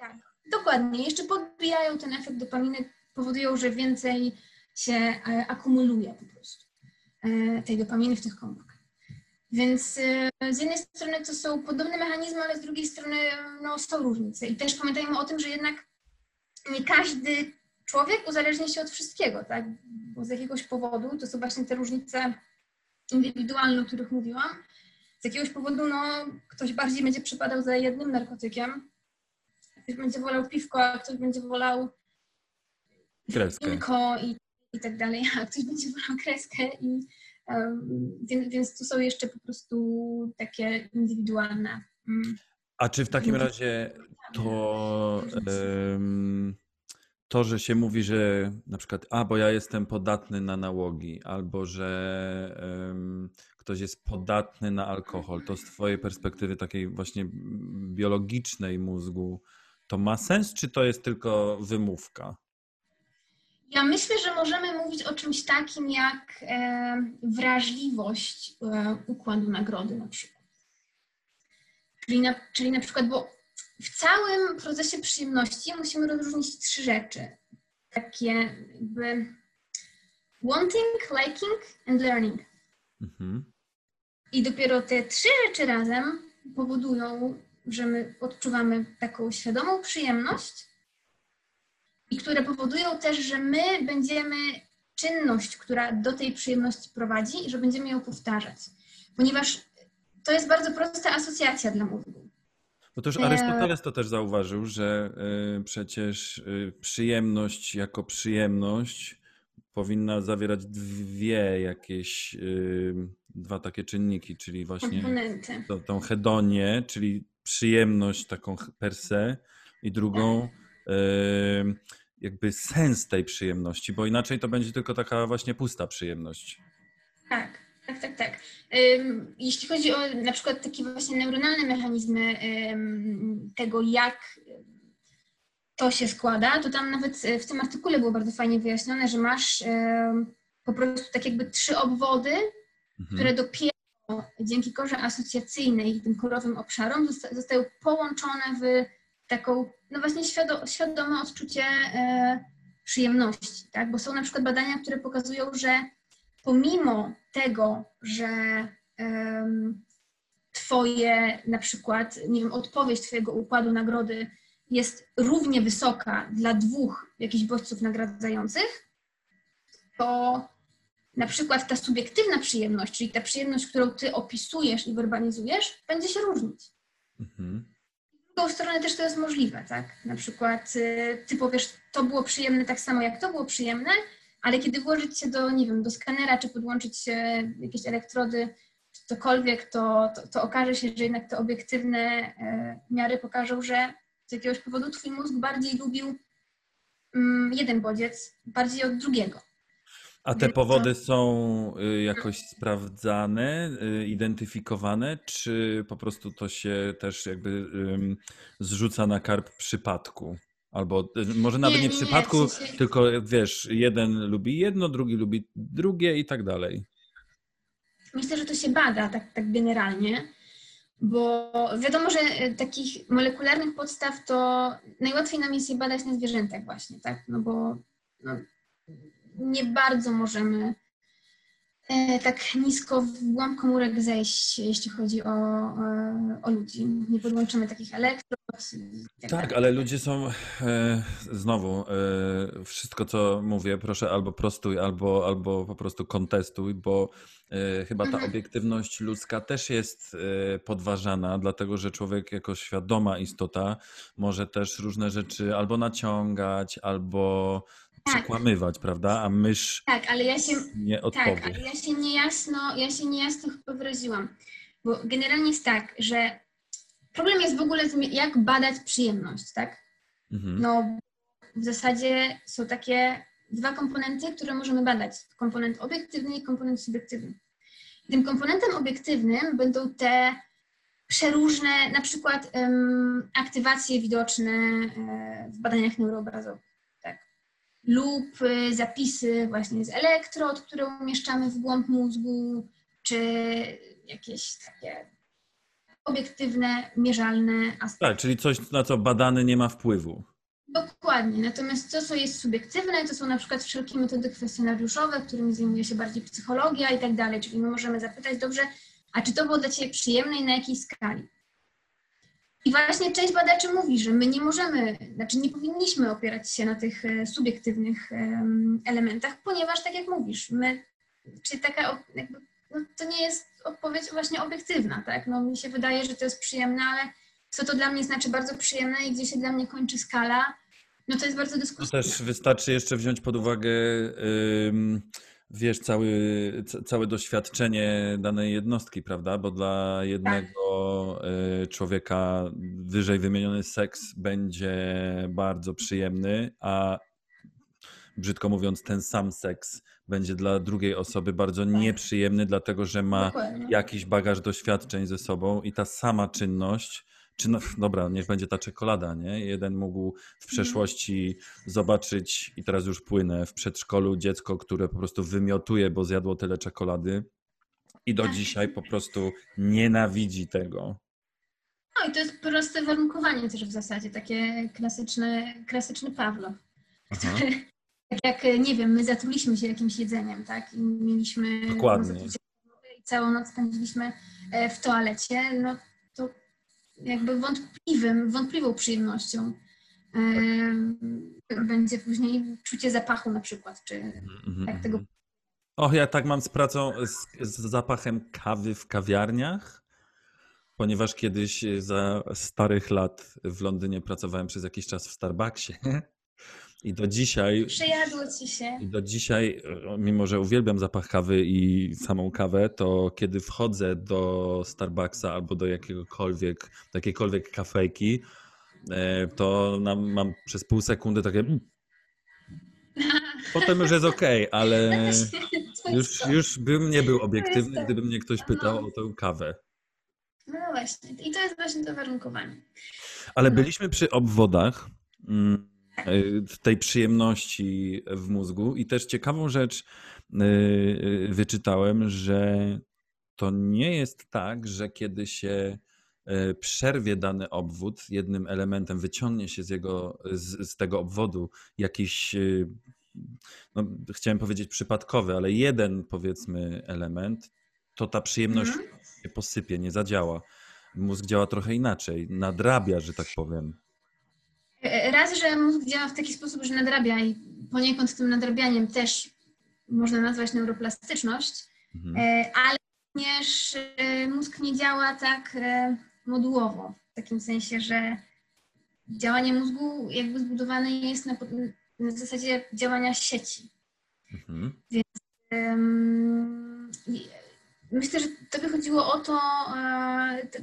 Dokładnie, jeszcze podbijają ten efekt dopaminy, powodują, że więcej się e, akumuluje po prostu e, tej dopaminy w tych komórkach. Więc e, z jednej strony to są podobne mechanizmy, ale z drugiej strony no, są różnice. I też pamiętajmy o tym, że jednak nie każdy człowiek uzależnia się od wszystkiego, tak? Bo z jakiegoś powodu, to są właśnie te różnice indywidualne, o których mówiłam, z jakiegoś powodu no, ktoś bardziej będzie przypadał za jednym narkotykiem, ktoś będzie wolał piwko, a ktoś będzie wolał Kreskę. winko i, i tak dalej, a ktoś będzie wolał kreskę i um, więc, więc tu są jeszcze po prostu takie indywidualne. Mm. A czy w takim razie to, to, że się mówi, że na przykład, a bo ja jestem podatny na nałogi, albo że ktoś jest podatny na alkohol, to z Twojej perspektywy takiej właśnie biologicznej mózgu, to ma sens, czy to jest tylko wymówka? Ja myślę, że możemy mówić o czymś takim jak e, wrażliwość e, układu nagrody na przykład. Czyli na, czyli na przykład, bo w całym procesie przyjemności musimy rozróżnić trzy rzeczy. Takie jakby wanting, liking and learning. Mhm. I dopiero te trzy rzeczy razem powodują, że my odczuwamy taką świadomą przyjemność i które powodują też, że my będziemy czynność, która do tej przyjemności prowadzi, i że będziemy ją powtarzać. Ponieważ to jest bardzo prosta asocjacja dla mózgu. Bo też E, Arystoteles to też zauważył, że y, przecież y, przyjemność jako przyjemność powinna zawierać dwie jakieś, y, dwa takie czynniki, czyli właśnie Komponenty. tą hedonię, czyli przyjemność taką per se i drugą y, jakby sens tej przyjemności, bo inaczej to będzie tylko taka właśnie pusta przyjemność. Tak, tak, tak, tak. Ym, Jeśli chodzi o na przykład takie właśnie neuronalne mechanizmy ym, tego, jak to się składa, to tam nawet e, w tym artykule było bardzo fajnie wyjaśnione, że masz ym, po prostu tak jakby trzy obwody, Mhm. które dopiero dzięki korze asocjacyjnej i tym korowym obszarom zosta- zostają połączone w taką, no właśnie świado, świadome odczucie e, przyjemności, tak? Bo są na przykład badania, które pokazują, że pomimo tego, że em, twoje na przykład, nie wiem, odpowiedź twojego układu nagrody jest równie wysoka dla dwóch jakichś bodźców nagradzających, to na przykład ta subiektywna przyjemność, czyli ta przyjemność, którą ty opisujesz i werbalizujesz, będzie się różnić. Mhm. W drugą stronę też to jest możliwe, tak? Na przykład y, ty powiesz, to było przyjemne tak samo jak to było przyjemne, ale kiedy włożyć się do, nie wiem, do skanera, czy podłączyć jakieś elektrody, czy cokolwiek, to, to, to okaże się, że jednak te obiektywne e, miary pokażą, że z jakiegoś powodu twój mózg bardziej lubił mm, jeden bodziec bardziej od drugiego. A te powody są y, jakoś sprawdzane, y, identyfikowane, czy po prostu to się też jakby zrzuca na karp przypadku? Albo y, może nawet Nie, nie, nie, nie, przypadku, w sensie- tylko wiesz, jeden lubi jedno, drugi lubi drugie i tak dalej. Myślę, że to się bada tak, tak generalnie, bo wiadomo, że takich molekularnych podstaw to najłatwiej nam jest je badać na zwierzętach właśnie, tak? No bo no, nie bardzo możemy e, tak nisko w głąb komórek zejść, jeśli chodzi o, e, o ludzi. Nie podłączymy takich elektrod. Tak, dalej. ale ludzie są e, znowu e, wszystko co mówię, proszę albo prostuj, albo, albo po prostu kontestuj, bo e, chyba ta Mhm. obiektywność ludzka też jest podważana, dlatego że człowiek jako świadoma istota może też różne rzeczy albo naciągać, albo Tak. Przekłamywać, prawda? A mysz Tak, ale ja się nie odpowie. Tak, ale ja się niejasno, ja się niejasno chyba wyraziłam. Bo generalnie jest tak, że problem jest w ogóle, tym, jak badać przyjemność, tak? Mhm. No, w zasadzie są takie dwa komponenty, które możemy badać. Komponent obiektywny i komponent subiektywny. Tym komponentem obiektywnym będą te przeróżne, na przykład em, aktywacje widoczne e, w badaniach neuroobrazowych, tak? Lub e, zapisy właśnie z elektrod, które umieszczamy w głąb mózgu, czy jakieś takie obiektywne, mierzalne aspekty. Tak, czyli coś, na co badany nie ma wpływu. Dokładnie. Natomiast to, co jest subiektywne, to są na przykład wszelkie metody kwestionariuszowe, którymi zajmuje się bardziej psychologia i tak dalej. Czyli my możemy zapytać, dobrze, a czy to było dla Ciebie przyjemne i na jakiej skali? I właśnie część badaczy mówi, że my nie możemy, znaczy nie powinniśmy opierać się na tych e, subiektywnych em, elementach, ponieważ tak jak mówisz, my, taka jakby, no, to nie jest odpowiedź właśnie obiektywna, tak? No mi się wydaje, że to jest przyjemne, ale co to dla mnie znaczy bardzo przyjemne i gdzie się dla mnie kończy skala, no to jest bardzo To dyskusyjne. też wystarczy jeszcze wziąć pod uwagę, ym, wiesz, cały, ca- całe doświadczenie danej jednostki, prawda? Bo dla jednego y, człowieka wyżej wymieniony seks będzie bardzo przyjemny, a brzydko mówiąc, ten sam seks będzie dla drugiej osoby bardzo nieprzyjemny, dlatego że ma Dokładnie. jakiś bagaż doświadczeń ze sobą i ta sama czynność, czy no, dobra, niech będzie ta czekolada, nie? Jeden mógł w przeszłości zobaczyć, i teraz już płynę, w przedszkolu dziecko, które po prostu wymiotuje, bo zjadło tyle czekolady i do Tak. dzisiaj po prostu nienawidzi tego. No i to jest proste warunkowanie też w zasadzie, takie klasyczne, klasyczny Pawlow. Aha. Tak jak, nie wiem, my zatruliśmy się jakimś jedzeniem, tak? I mieliśmy... Dokładnie. całą noc spędziliśmy e, w toalecie, no jakby wątpliwym, wątpliwą przyjemnością będzie później czucie zapachu na przykład, czy Mhm, tak tego. Och, ja tak mam z pracą, z, z zapachem kawy w kawiarniach, ponieważ kiedyś za starych lat w Londynie pracowałem przez jakiś czas w Starbucksie. I do dzisiaj, przejadło ci się. i do dzisiaj, mimo że uwielbiam zapach kawy i samą kawę, to kiedy wchodzę do Starbucksa albo do jakiegokolwiek, do jakiejkolwiek kafejki, e, to mam przez pół sekundy takie. "Mm". Potem już jest okej, ale To już, już bym nie był obiektywny, gdyby mnie ktoś pytał o tę kawę. No właśnie. I to jest właśnie to warunkowanie. Ale No. byliśmy przy obwodach mm, tej przyjemności w mózgu i też ciekawą rzecz y, y, wyczytałem, że to nie jest tak, że kiedy się y, przerwie dany obwód jednym elementem, wyciągnie się z, jego, z, z tego obwodu jakiś, y, no, chciałem powiedzieć przypadkowy, ale jeden powiedzmy element, to ta przyjemność Mhm. się posypie, nie zadziała. Mózg działa trochę inaczej, nadrabia, że tak powiem. E, Raz, że mózg działa w taki sposób, że nadrabia i poniekąd tym nadrabianiem też można nazwać neuroplastyczność, Mhm. e, ale również e, mózg nie działa tak modułowo, w takim sensie, że działanie mózgu jakby zbudowane jest na, na zasadzie działania sieci. Mhm. Em, i Myślę, że tobie chodziło o to,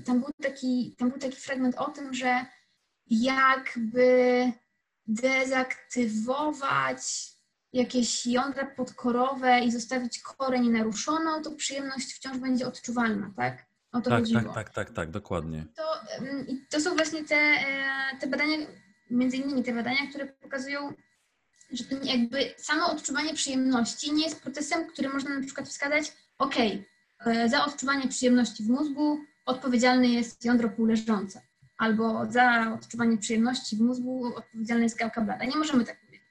tam był taki, tam był taki fragment o tym, że jakby dezaktywować jakieś jądra podkorowe i zostawić koreń naruszoną, to przyjemność wciąż będzie odczuwalna, tak? O to Tak, chodziło. tak, tak, tak, tak, dokładnie. To, to są właśnie te, e, te badania, między innymi te badania, które pokazują, że to jakby samo odczuwanie przyjemności nie jest procesem, który można na przykład wskazać, ok, za odczuwanie przyjemności w mózgu odpowiedzialne jest jądro półleżące, albo za odczuwanie przyjemności w mózgu odpowiedzialna jest gałka blada. Nie możemy tak powiedzieć.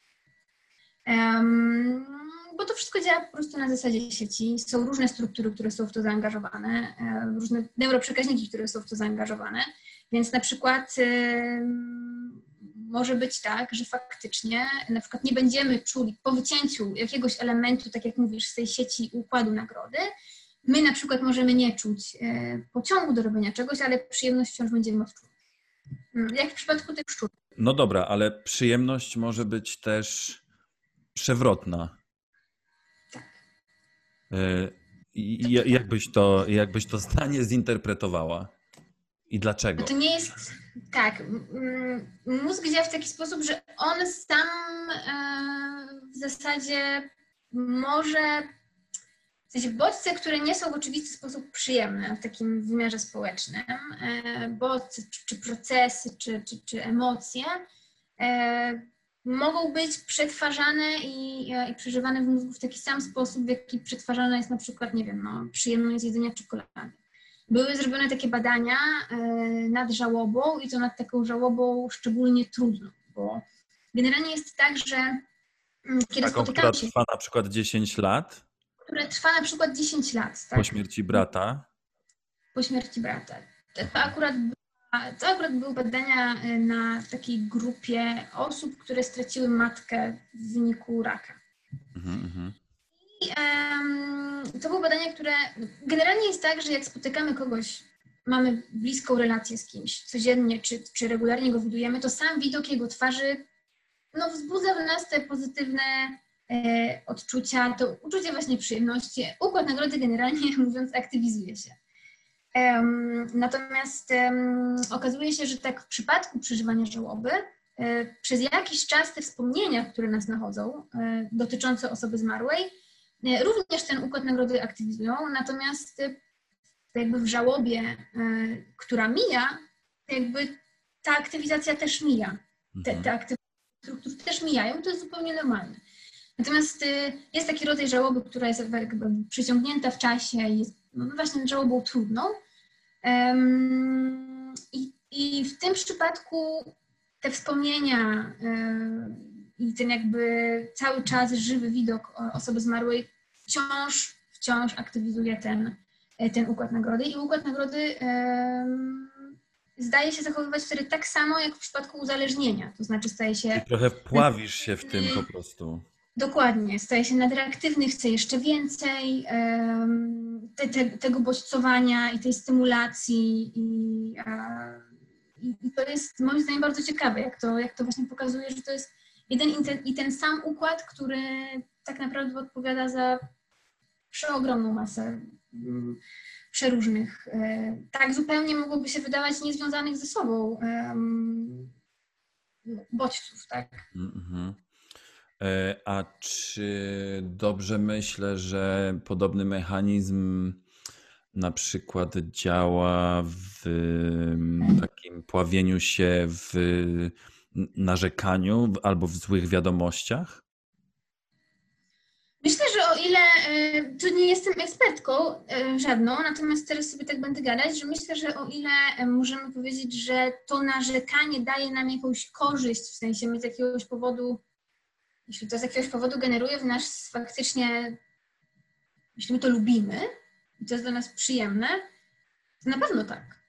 Em, bo to wszystko działa po prostu na zasadzie sieci. Są różne struktury, które są w to zaangażowane, różne neuroprzekaźniki, które są w to zaangażowane. Więc na przykład em, może być tak, że faktycznie na przykład nie będziemy czuli po wycięciu jakiegoś elementu, tak jak mówisz, z tej sieci układu nagrody, my na przykład możemy nie czuć e, pociągu do robienia czegoś, ale przyjemność wciąż będziemy odczuwać. Mm, Jak w przypadku tych szczurów. No dobra, ale przyjemność może być też przewrotna. Tak. E, I i jakbyś to, jakbyś to zdanie zinterpretowała? I dlaczego? No to nie jest tak. Mózg działa w taki sposób, że on sam e, w zasadzie może. Sensie bodźce, które nie są w oczywisty sposób przyjemne w takim wymiarze społecznym, e, bodźce, czy, czy procesy, czy, czy, czy emocje, e, mogą być przetwarzane i, e, i przeżywane w mózgu w taki sam sposób, w jaki przetwarzana jest na przykład, nie wiem, no, przyjemność jedzenia czekolady. Były zrobione takie badania nad żałobą i to nad taką żałobą szczególnie trudną, bo generalnie jest tak, że mm, kiedy Taką, spotykamy się, trwa na przykład 10 lat które trwa na przykład 10 lat, tak, po śmierci brata. po śmierci brata. To akurat, to akurat były badania e, na takiej grupie osób, które straciły matkę w wyniku raka. Mhm, mhm. I, em, to były badania, które generalnie jest tak, że jak spotykamy kogoś, mamy bliską relację z kimś codziennie, czy, czy regularnie go widujemy, to sam widok jego twarzy no, wzbudza w nas te pozytywne odczucia, to uczucie właśnie przyjemności. Układ nagrody generalnie mówiąc aktywizuje się. Natomiast okazuje się, że tak w przypadku przeżywania żałoby, e, przez jakiś czas te wspomnienia, które nas nachodzą, e, dotyczące osoby zmarłej, e, również ten układ nagrody aktywizują, natomiast e, jakby w żałobie, e, która mija, jakby ta aktywizacja też mija. Te, Mhm. te aktywizacje struktur też mijają, to jest zupełnie normalne. Natomiast e, jest taki rodzaj żałoby, która jest jakby przyciągnięta w czasie i jest no właśnie żałobą trudną. I, I w tym przypadku te wspomnienia e, i ten jakby cały czas żywy widok osoby zmarłej wciąż, wciąż aktywizuje ten, e, ten układ nagrody. I układ nagrody zdaje się zachowywać wtedy tak samo, jak w przypadku uzależnienia. To znaczy staje się... Trochę pławisz się w tym po prostu. Dokładnie, staje się nadreaktywny, chce jeszcze więcej te, te, tego bodźcowania i tej stymulacji i, i, to jest moim zdaniem bardzo ciekawe, jak to, jak to właśnie pokazuje, że to jest jeden i ten, i ten sam układ, który tak naprawdę odpowiada za przeogromną masę um, przeróżnych, e, tak zupełnie mogłoby się wydawać niezwiązanych ze sobą bodźców, tak? Mm -hmm. A czy dobrze myślę, że podobny mechanizm na przykład działa w takim pławieniu się w narzekaniu albo w złych wiadomościach? Myślę, że o ile, e, tu nie jestem ekspertką e, żadną, natomiast teraz sobie tak będę gadać, że myślę, że o ile e, możemy powiedzieć, że to narzekanie daje nam jakąś korzyść, w sensie my z jakiegoś powodu, jeśli to z jakiegoś powodu generuje w nas faktycznie, jeśli my to lubimy i to jest dla nas przyjemne, to na pewno tak.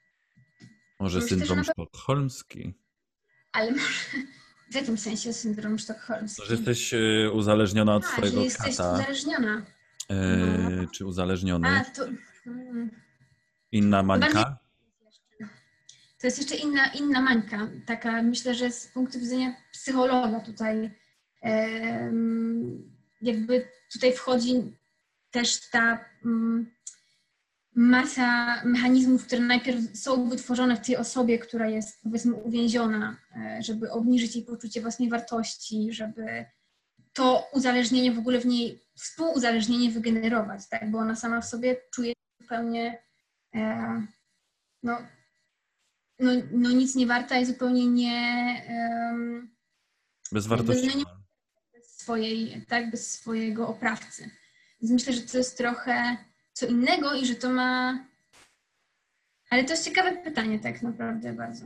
Może myślę, syndrom sztokholmski. Ale może, w jakim sensie syndrom sztokholmski? Że jesteś e, uzależniona od A, swojego że jesteś kata. uzależniona. E, no. Czy uzależniony? A, to... Hmm. Inna mańka? To jest jeszcze inna, inna mańka. Taka, myślę, że z punktu widzenia psychologa tutaj jakby tutaj wchodzi też ta mm, masa mechanizmów, które najpierw są wytworzone w tej osobie, która jest powiedzmy uwięziona, e, żeby obniżyć jej poczucie własnej wartości, żeby to uzależnienie w ogóle w niej, współuzależnienie wygenerować, tak? bo ona sama w sobie czuje zupełnie e, no, no, no nic nie warta i zupełnie nie um, bezwartościowa. Swojej, tak, bez swojego oprawcy. Więc myślę, że to jest trochę co innego i że to ma. Ale to jest ciekawe pytanie, tak naprawdę bardzo.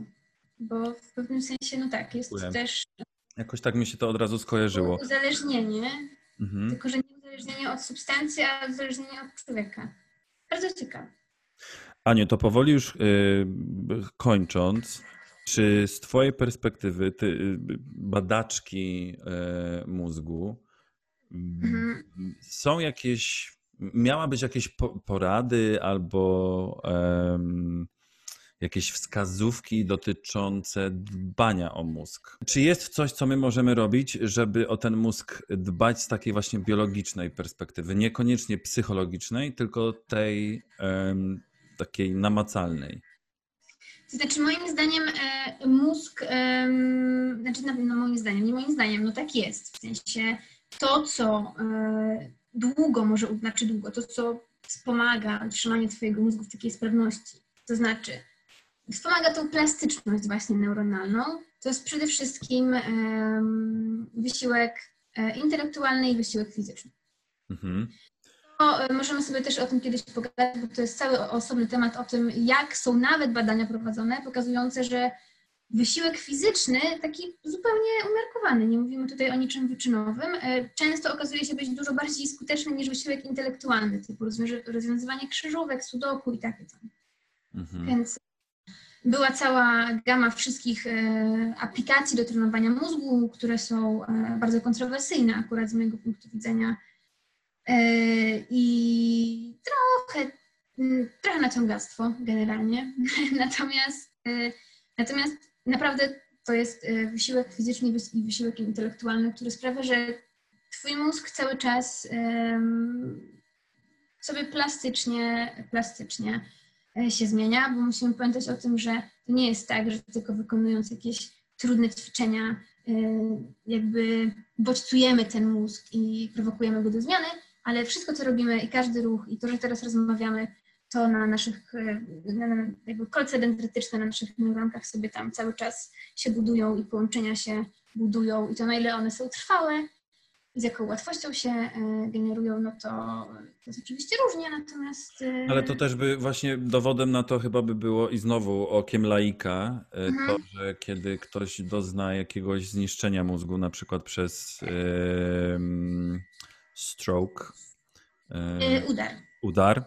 Bo w pewnym sensie, no tak, jest Dziękuję. też. Jakoś tak mi się to od razu skojarzyło. Uzależnienie, mhm. tylko że nie uzależnienie od substancji, a uzależnienie od człowieka. Bardzo ciekawe. Aniu, to powoli już yy, kończąc, czy z Twojej perspektywy, ty, y, badaczki yy, mózgu, mhm. są jakieś miała być jakieś porady albo jakieś wskazówki dotyczące dbania o mózg. Czy jest coś, co my możemy robić, żeby o ten mózg dbać z takiej właśnie biologicznej perspektywy, niekoniecznie psychologicznej, tylko tej takiej namacalnej? Znaczy, moim zdaniem e, mózg, e, znaczy, no, no moim zdaniem, nie moim zdaniem, no tak jest. W sensie to, co e, długo może, znaczy długo, to co wspomaga utrzymanie Twojego mózgu w takiej sprawności. To znaczy, wspomaga tą plastyczność właśnie neuronalną. To jest przede wszystkim wysiłek e, intelektualny i wysiłek fizyczny. Mhm. E, możemy sobie też o tym kiedyś pogadać, bo to jest cały osobny temat o tym, jak są nawet badania prowadzone, pokazujące, że Wysiłek fizyczny, taki zupełnie umiarkowany, nie mówimy tutaj o niczym wyczynowym, e, często okazuje się być dużo bardziej skuteczny niż wysiłek intelektualny, typu rozwiązywanie krzyżówek, sudoku i takie tam. Mhm. Więc była cała gama wszystkich e, aplikacji do trenowania mózgu, które są e, bardzo kontrowersyjne akurat z mojego punktu widzenia i trochę, trochę naciągactwo generalnie. natomiast, natomiast naprawdę to jest y, wysiłek fizyczny i wysiłek intelektualny, który sprawia, że twój mózg cały czas sobie plastycznie, plastycznie e, się zmienia, bo musimy pamiętać o tym, że to nie jest tak, że tylko wykonując jakieś trudne ćwiczenia, e, jakby bodźcujemy ten mózg i prowokujemy go do zmiany, ale wszystko, co robimy i każdy ruch i to, że teraz rozmawiamy, to na naszych, e, na, jakby kolce dendrytyczne na naszych neuronkach sobie tam cały czas się budują i połączenia się budują i to na ile one są trwałe i z jaką łatwością się e, generują, no to, to jest oczywiście różnie, natomiast... E, Ale to też by właśnie dowodem na to chyba by było i znowu okiem laika, mhm. to, że kiedy ktoś dozna jakiegoś zniszczenia mózgu, na przykład przez stroke, udar. udar,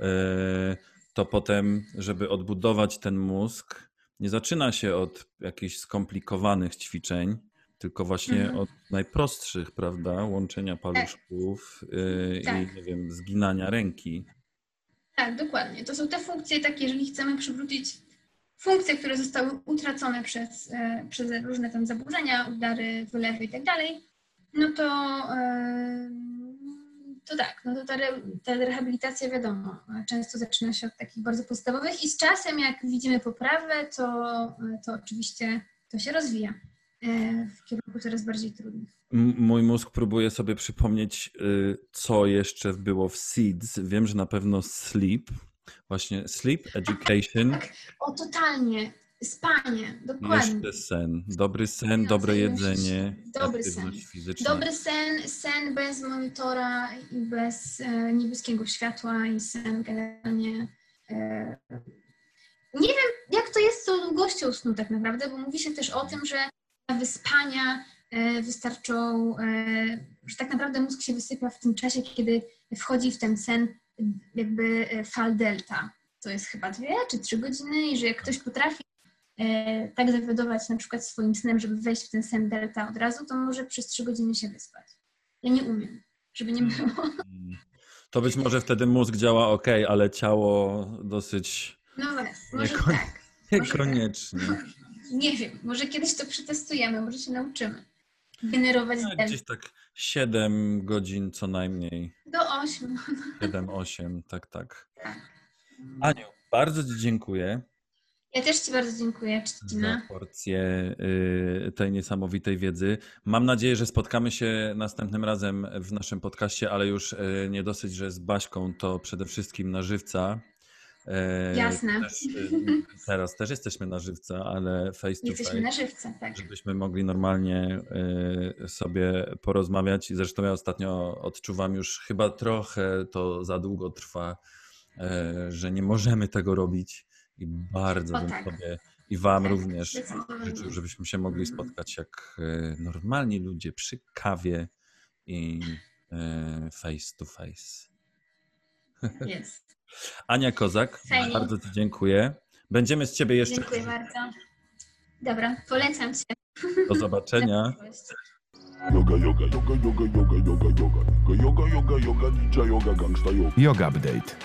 E, to potem, żeby odbudować ten mózg, nie zaczyna się od jakichś skomplikowanych ćwiczeń, tylko właśnie Mhm. od najprostszych, prawda? Łączenia paluszków yy, Tak. i nie wiem, zginania ręki. Tak, dokładnie. To są te funkcje takie, jeżeli chcemy przywrócić funkcje, które zostały utracone przez, e, przez różne tam zaburzenia, udary, wylewy i tak dalej, no to, to tak, no to ta, re, ta rehabilitacja wiadomo, często zaczyna się od takich bardzo podstawowych i z czasem jak widzimy poprawę, to, to oczywiście to się rozwija e, w kierunku coraz bardziej trudnych. Mój mózg próbuje sobie przypomnieć, y, co jeszcze było w SEEDS. Wiem, że na pewno sleep, właśnie sleep, education, Tak, o totalnie, spanie, dokładnie. jeszcze sen. Dobry sen, dobre jedzenie, dobry sen. fizyczna. Dobry sen, sen bez monitora i bez e, niebieskiego światła i sen generalnie. E, nie wiem, jak to jest z tą długością snu tak naprawdę, bo mówi się też o tym, że wyspania e, wystarczą, e, że tak naprawdę mózg się wysypia w tym czasie, kiedy wchodzi w ten sen jakby e, fal delta. To jest chyba dwie czy trzy godziny i że jak ktoś potrafi tak zawiadować na przykład swoim snem, żeby wejść w ten sen delta od razu, to może przez trzy godziny się wyspać. Ja nie umiem, żeby nie było. Mm. To być może wtedy mózg działa ok, ale ciało dosyć No właśnie, może Niekon- tak. Może niekoniecznie. Nie wiem, może kiedyś to przetestujemy, może się nauczymy. Generować Tak, delta gdzieś tak 7 godzin co najmniej. do 8. 7-8, tak, tak. Tak. Aniu, bardzo Ci dziękuję Ja też Ci bardzo dziękuję, za Czcina. porcję y, tej niesamowitej wiedzy. Mam nadzieję, że spotkamy się następnym razem w naszym podcaście, ale już y, nie dosyć, że z Baśką, to przede wszystkim na żywca. E, Jasne. Też, y, teraz też jesteśmy na żywca, ale face to Jesteśmy face. na żywca, tak. żebyśmy mogli normalnie sobie porozmawiać. I zresztą ja ostatnio odczuwam już chyba trochę to za długo trwa, y, że nie możemy tego robić. I bardzo O bym tak. sobie i Wam Tak, również życzył, żebyśmy się mogli spotkać jak y, normalni ludzie przy kawie i y, face to face. Jest. Ania Kozak, Fajnie. bardzo Ci dziękuję. Będziemy z Ciebie jeszcze. Dziękuję bardzo. Dobra, polecam Cię. Do zobaczenia. Yoga, yoga, yoga, yoga, yoga, yoga, yoga, yoga, yoga, yoga, yoga, ninja yoga, gangsta yoga. Yoga Update.